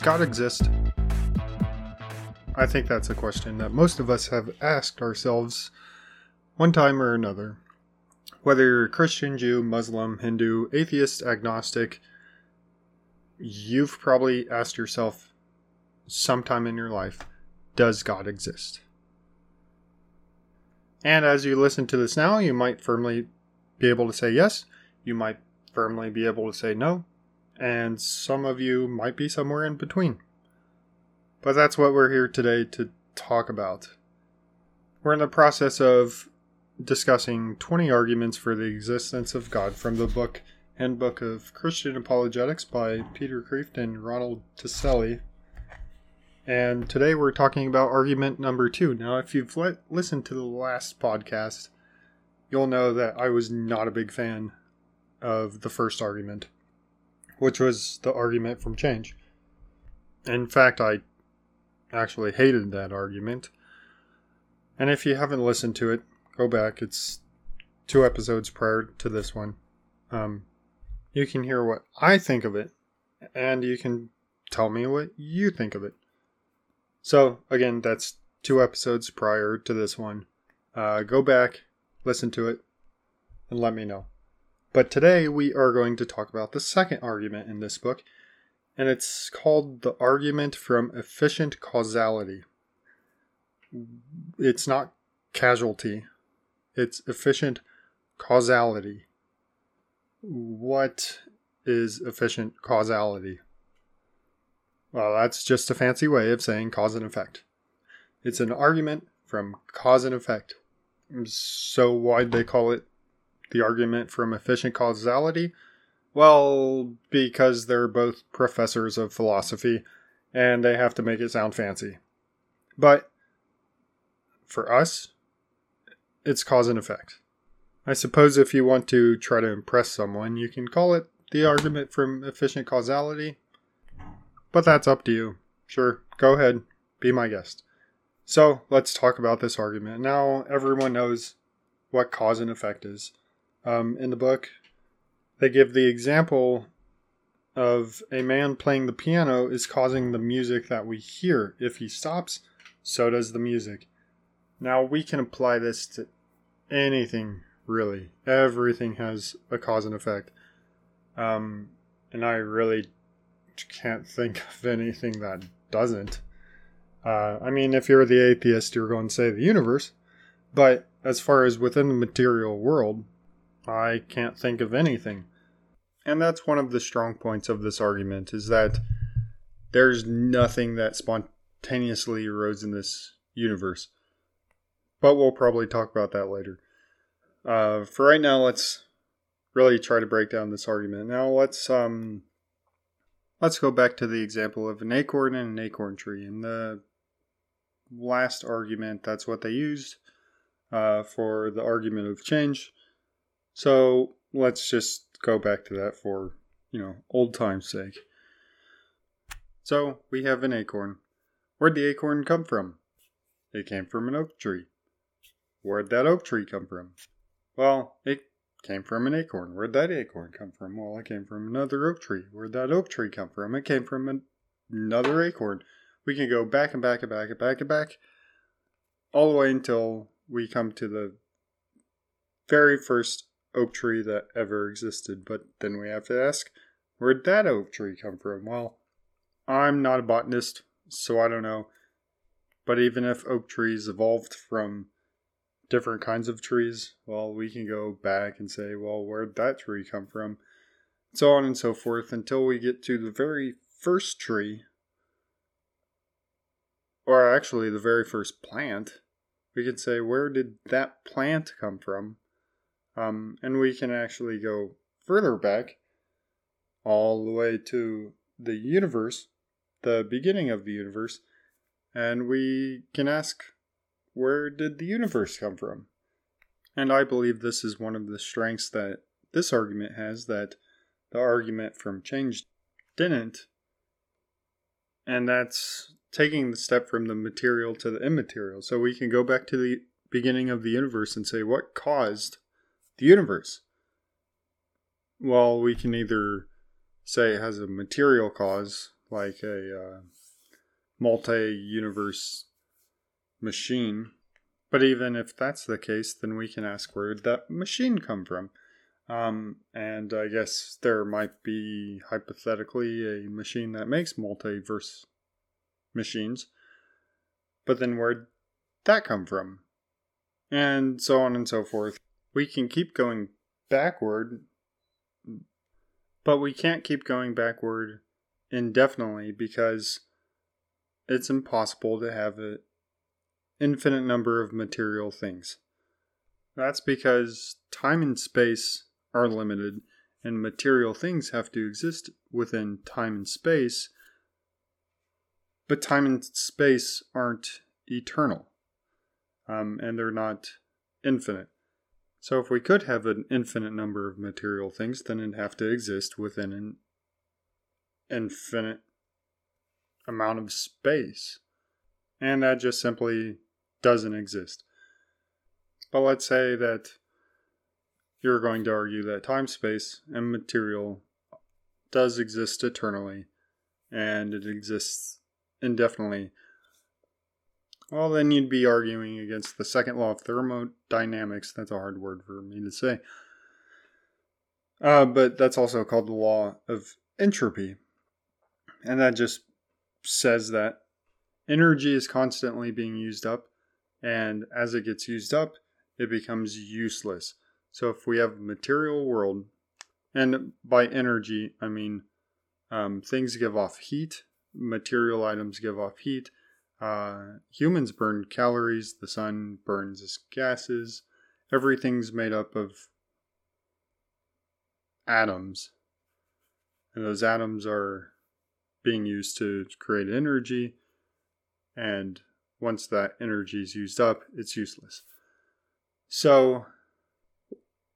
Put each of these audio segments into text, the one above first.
Does God exist? I think that's a question that most of us have asked ourselves one time or another. Whether you're Christian, Jew, Muslim, Hindu, atheist, agnostic, you've probably asked yourself sometime in your life, does God exist? And as you listen to this now, you might firmly be able to say yes, you might firmly be able to say no, and some of you might be somewhere in between. But that's what we're here today to talk about. We're in the process of discussing 20 arguments for the existence of God from the book Handbook of Christian Apologetics by Peter Kreeft and Ronald Tacelli. And today we're talking about argument number two. Now, if you've le- listened to the last podcast, you'll know that I was not a big fan of the first argument, which was the argument from change. In fact, I actually hated that argument. And if you haven't listened to it, go back. It's two episodes prior to this one. Um, you can hear what I think of it, and you can tell me what you think of it. So, again, that's two episodes prior to this one. Uh, go back, listen to it, and let me know. But today we are going to talk about the second argument in this book, and it's called the argument from efficient causality. It's not casualty, it's efficient causality. What is efficient causality? Well, that's just a fancy way of saying cause and effect. It's an argument from cause and effect. So, why'd they call it the argument from efficient causality? Well, because they're both professors of philosophy and they have to make it sound fancy. But for us, it's cause and effect. I suppose if you want to try to impress someone, you can call it the argument from efficient causality but that's up to you. Sure, go ahead, be my guest. So let's talk about this argument. Now everyone knows what cause and effect is. Um, in the book, they give the example of a man playing the piano is causing the music that we hear. If he stops, so does the music. Now we can apply this to anything, really. Everything has a cause and effect. Um, and I really can't think of anything that doesn't. Uh, I mean, if you're the atheist, you're going to say the universe. But as far as within the material world, I can't think of anything. And that's one of the strong points of this argument is that there's nothing that spontaneously arose in this universe. But we'll probably talk about that later. Uh, for right now, let's really try to break down this argument. Now, let's um, Let's go back to the example of an acorn and an acorn tree. In the last argument, that's what they used uh, for the argument of change. So let's just go back to that for, you know, old time's sake. So we have an acorn. Where'd the acorn come from? It came from an oak tree. Where'd that oak tree come from? Well, it came from an acorn. Where'd that acorn come from? Well, it came from another oak tree. Where'd that oak tree come from? It came from an- another acorn. We can go back and back and back and back and back all the way until we come to the very first oak tree that ever existed. But then we have to ask, where'd that oak tree come from? Well, I'm not a botanist, so I don't know. But even if oak trees evolved from different kinds of trees, well, we can go back and say, well, where'd that tree come from? So on and so forth until we get to the very first tree, or actually the very first plant. We can say, where did that plant come from? Um, and we can actually go further back, all the way to the universe, the beginning of the universe, and we can ask where did the universe come from? And I believe this is one of the strengths that this argument has that the argument from change didn't. And that's taking the step from the material to the immaterial. So we can go back to the beginning of the universe and say, what caused the universe? Well, we can either say it has a material cause, like a uh, multi universe machine. But even if that's the case, then we can ask where did that machine come from? Um, and I guess there might be hypothetically a machine that makes multiverse machines. But then where'd that come from? And so on and so forth. We can keep going backward, but we can't keep going backward indefinitely because it's impossible to have an infinite number of material things. That's because time and space are limited, and material things have to exist within time and space, but time and space aren't eternal, um, and they're not infinite. So, if we could have an infinite number of material things, then it'd have to exist within an infinite amount of space. And that just simply doesn't exist. But let's say that you're going to argue that time, space, and material does exist eternally and it exists indefinitely. Well, then you'd be arguing against the second law of thermodynamics. That's a hard word for me to say. Uh, but that's also called the law of entropy. And that just says that energy is constantly being used up, and as it gets used up, it becomes useless. So if we have a material world, and by energy, I mean um, things give off heat, material items give off heat. Uh, humans burn calories, the sun burns gases. Everything's made up of atoms. And those atoms are being used to create energy. And once that energy is used up, it's useless. So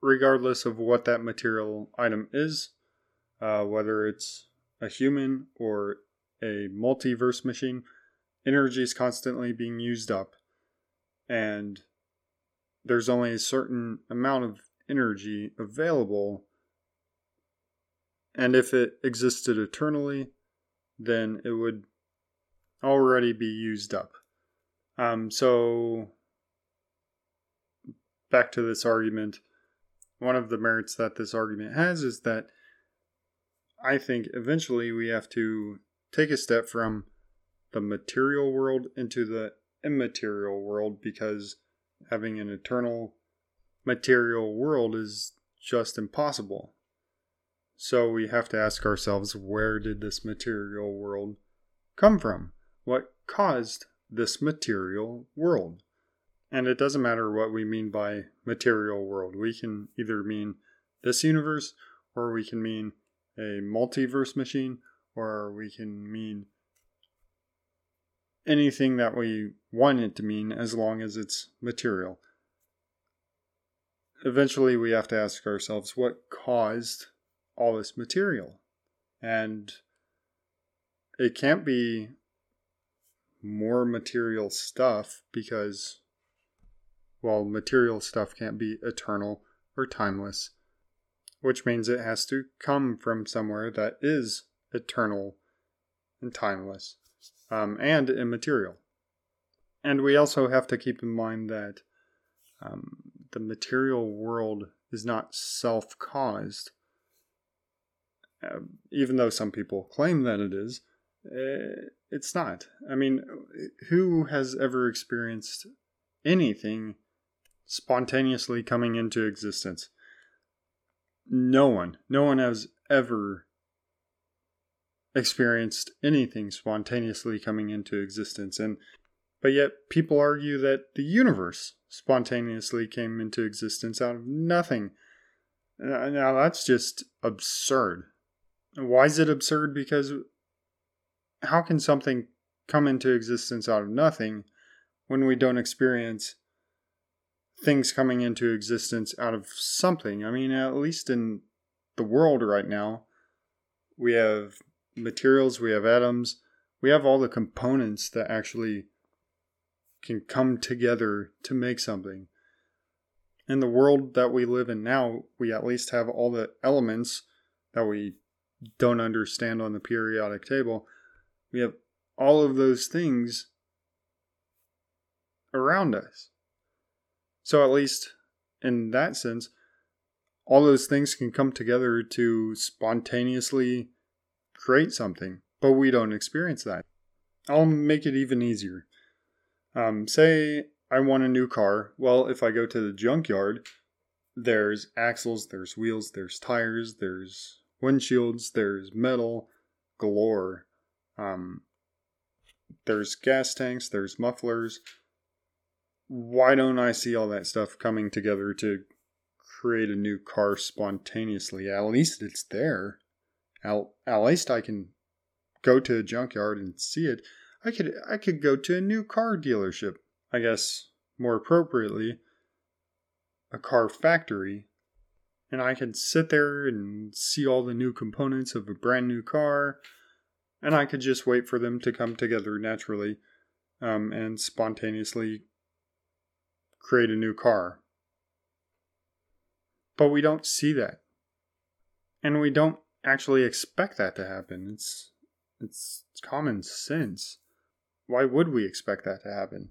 regardless of what that material item is, uh, whether it's a human or a multiverse machine, energy is constantly being used up. And there's only a certain amount of energy available. And if it existed eternally, then it would already be used up. Um, so, back to this argument one of the merits that this argument has is that I think eventually we have to take a step from the material world into the immaterial world because having an eternal material world is just impossible. So we have to ask ourselves where did this material world come from? What caused this material world? And it doesn't matter what we mean by material world. We can either mean this universe, or we can mean a multiverse machine, or we can mean anything that we want it to mean as long as it's material. Eventually, we have to ask ourselves what caused all this material. And it can't be more material stuff because while material stuff can't be eternal or timeless, which means it has to come from somewhere that is eternal and timeless um, and immaterial. And we also have to keep in mind that um, the material world is not self caused. Uh, even though some people claim that it is, uh, it's not. I mean, who has ever experienced anything spontaneously coming into existence. No one, no one has ever experienced anything spontaneously coming into existence and but yet people argue that the universe spontaneously came into existence out of nothing. Now that's just absurd. Why is it absurd? Because how can something come into existence out of nothing when we don't experience things coming into existence out of something. I mean, at least in the world right now, we have materials, we have atoms, we have all the components that actually can come together to make something. In the world that we live in now, we at least have all the elements that we don't understand on the periodic table. We have all of those things around us. So, at least in that sense, all those things can come together to spontaneously create something, but we don't experience that. I'll make it even easier. Um, say I want a new car. Well, if I go to the junkyard, there's axles, there's wheels, there's tires, there's windshields, there's metal galore. Um, there's gas tanks, there's mufflers. Why don't I see all that stuff coming together to create a new car spontaneously? At least it's there. At, at least I can go to a junkyard and see it. I could I could go to a new car dealership. I guess more appropriately, a car factory, and I could sit there and see all the new components of a brand new car, and I could just wait for them to come together naturally um, and spontaneously create a new car. But we don't see that. And we don't actually expect that to happen. It's it's common sense. Why would we expect that to happen?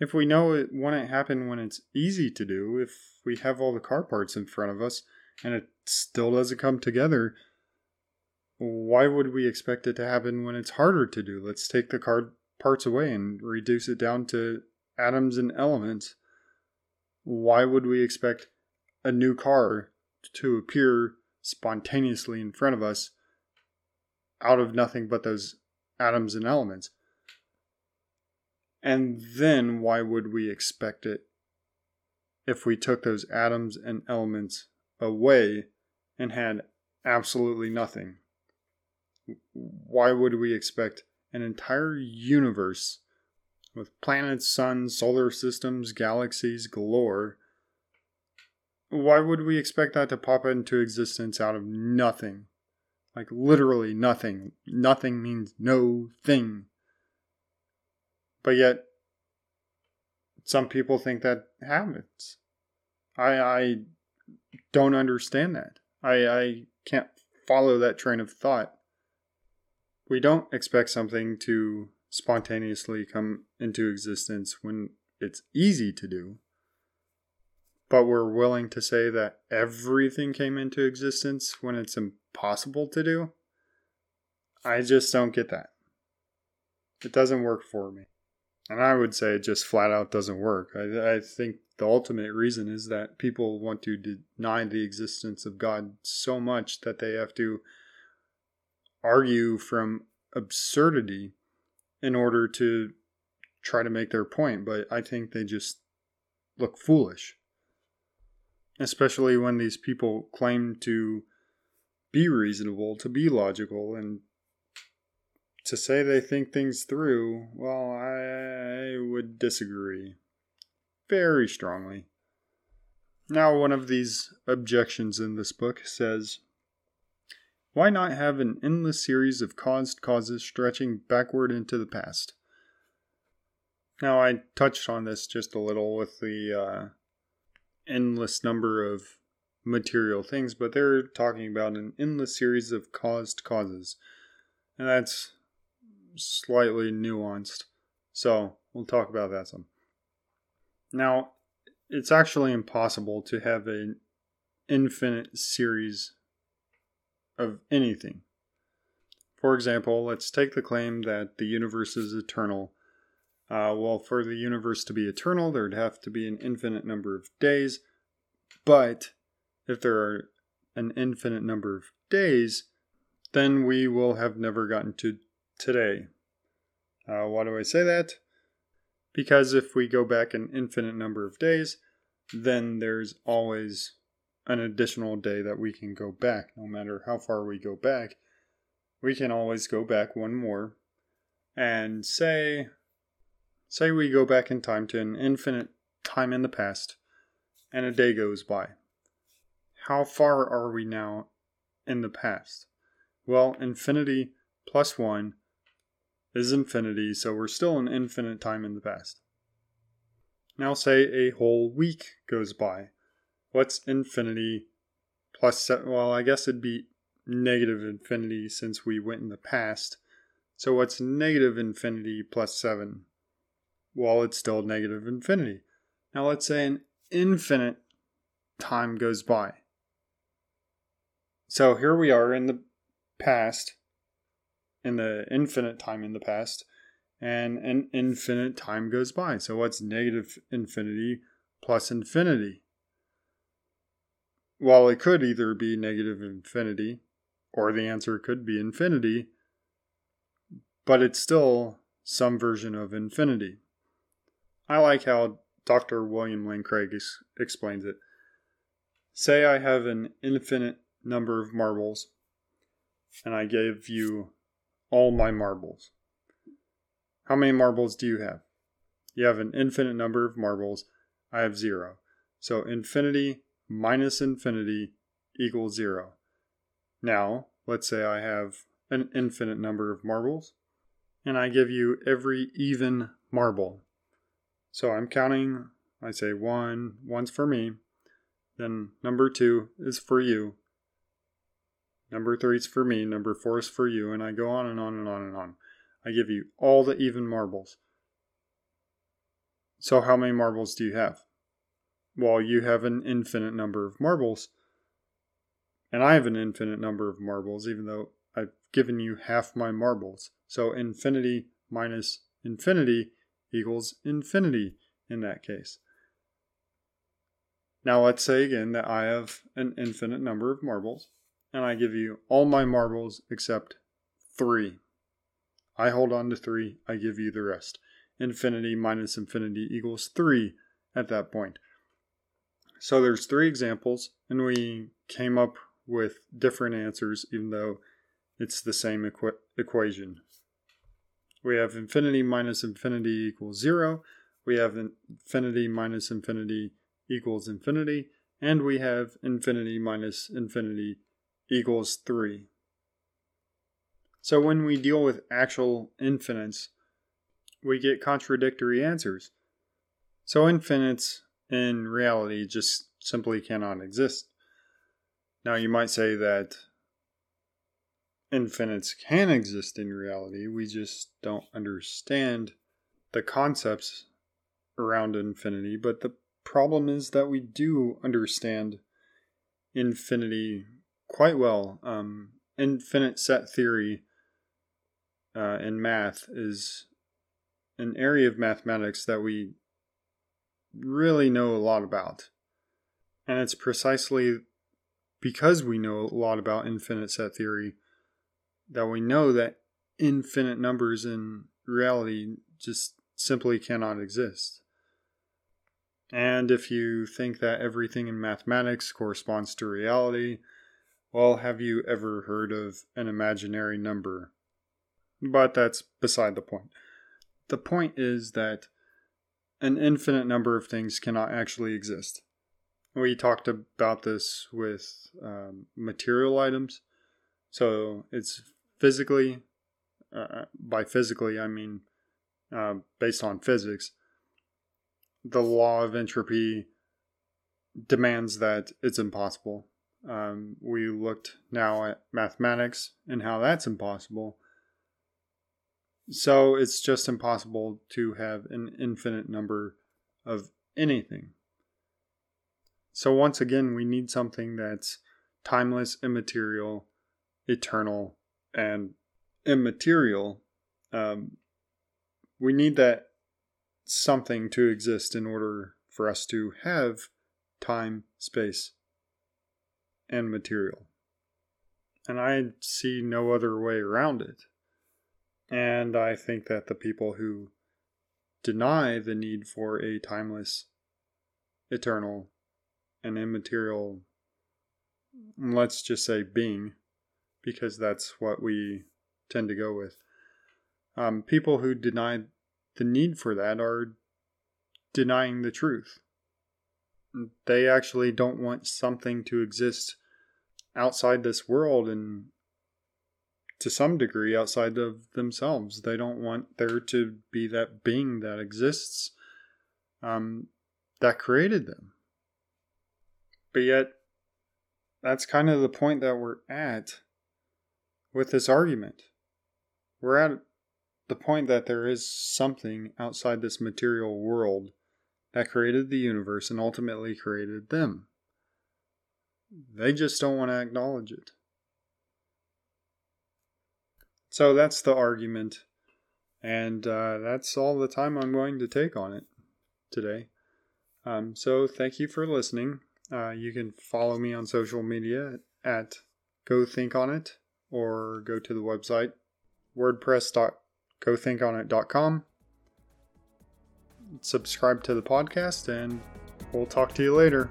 If we know it wouldn't happen when it's easy to do, if we have all the car parts in front of us and it still doesn't come together, why would we expect it to happen when it's harder to do? Let's take the car parts away and reduce it down to atoms and elements. Why would we expect a new car to appear spontaneously in front of us out of nothing but those atoms and elements? And then why would we expect it if we took those atoms and elements away and had absolutely nothing? Why would we expect an entire universe with planets, suns, solar systems, galaxies galore? Why would we expect that to pop into existence out of nothing? Like literally nothing. Nothing means no thing. But yet, some people think that happens. I I don't understand that. I I can't follow that train of thought. We don't expect something to spontaneously come into existence when it's easy to do. But we're willing to say that everything came into existence when it's impossible to do. I just don't get that. It doesn't work for me. And I would say it just flat out doesn't work. I, I think the ultimate reason is that people want to deny the existence of God so much that they have to argue from absurdity in order to try to make their point. But I think they just look foolish. Especially when these people claim to be reasonable, to be logical, and to say they think things through, well, I would disagree very strongly. Now, one of these objections in this book says, Why not have an endless series of caused causes stretching backward into the past? Now, I touched on this just a little with the uh, endless number of material things, but they're talking about an endless series of caused causes. And that's slightly nuanced. So we'll talk about that some. Now, it's actually impossible to have an infinite series of anything. For example, let's take the claim that the universe is eternal. Uh, well, for the universe to be eternal, there'd have to be an infinite number of days. But if there are an infinite number of days, then we will have never gotten to today. Uh, why do I say that? Because if we go back an infinite number of days, then there's always an additional day that we can go back. No matter how far we go back, we can always go back one more and say say we go back in time to an infinite time in the past and a day goes by. How far are we now in the past? Well, infinity plus 1 is infinity, so we're still an infinite time in the past. Now, say a whole week goes by. What's infinity plus seven? Well, I guess it'd be negative infinity since we went in the past. So what's negative infinity plus 7? Well, it's still negative infinity. Now let's say an infinite time goes by. So here we are in the past, in the infinite time in the past, and an infinite time goes by. So what's negative infinity plus infinity? Well, it could either be negative infinity or the answer could be infinity, but it's still some version of infinity. I like how Dr. William Lane Craig ex- explains it. Say I have an infinite number of marbles, and I gave you all my marbles. How many marbles do you have? You have an infinite number of marbles. I have zero. So infinity minus infinity equals zero. Now, let's say I have an infinite number of marbles, and I give you every even marble. So I'm counting, I say one, one's for me, then number two is for you, number three is for me, number four is for you, and I go on and on and on and on. I give you all the even marbles. So, how many marbles do you have? Well, you have an infinite number of marbles. And I have an infinite number of marbles, even though I've given you half my marbles. So, infinity minus infinity equals infinity in that case. Now, let's say again that I have an infinite number of marbles, and I give you all my marbles except three. I hold on to three, I give you the rest. Infinity minus infinity equals three at that point. So there's three examples, and we came up with different answers, even though it's the same equ- equation. We have infinity minus infinity equals zero. We have infinity minus infinity equals infinity. And we have infinity minus infinity equals 3. So when we deal with actual infinites, we get contradictory answers. So infinites in reality just simply cannot exist. Now you might say that infinites can exist in reality, we just don't understand the concepts around infinity, but the problem is that we do understand infinity quite well. Um, infinite set theory uh, in math is an area of mathematics that we really know a lot about. And it's precisely because we know a lot about infinite set theory that we know that infinite numbers in reality just simply cannot exist. And if you think that everything in mathematics corresponds to reality, well, have you ever heard of an imaginary number? But that's beside the point. The point is that an infinite number of things cannot actually exist. We talked about this with um, material items. So it's physically, uh, by physically, I mean uh, based on physics, the law of entropy demands that it's impossible. Um, we looked now at mathematics and how that's impossible. So it's just impossible to have an infinite number of anything. So once again, we need something that's timeless, immaterial, eternal, and immaterial. Um, we need that something to exist in order for us to have time, space, and material. And I see no other way around it. And I think that the people who deny the need for a timeless, eternal, and immaterial, let's just say being, because that's what we tend to go with. Um, people who deny the need for that are denying the truth. They actually don't want something to exist outside this world and to some degree outside of themselves. They don't want there to be that being that exists um, that created them. But yet, that's kind of the point that we're at with this argument. We're at the point that there is something outside this material world that created the universe and ultimately created them. They just don't want to acknowledge it. So that's the argument. And uh, that's all the time I'm going to take on it today. Um, so thank you for listening. Uh, you can follow me on social media at Go Think On It or go to the website wordpress.gothinkonit.com. Subscribe to the podcast and we'll talk to you later.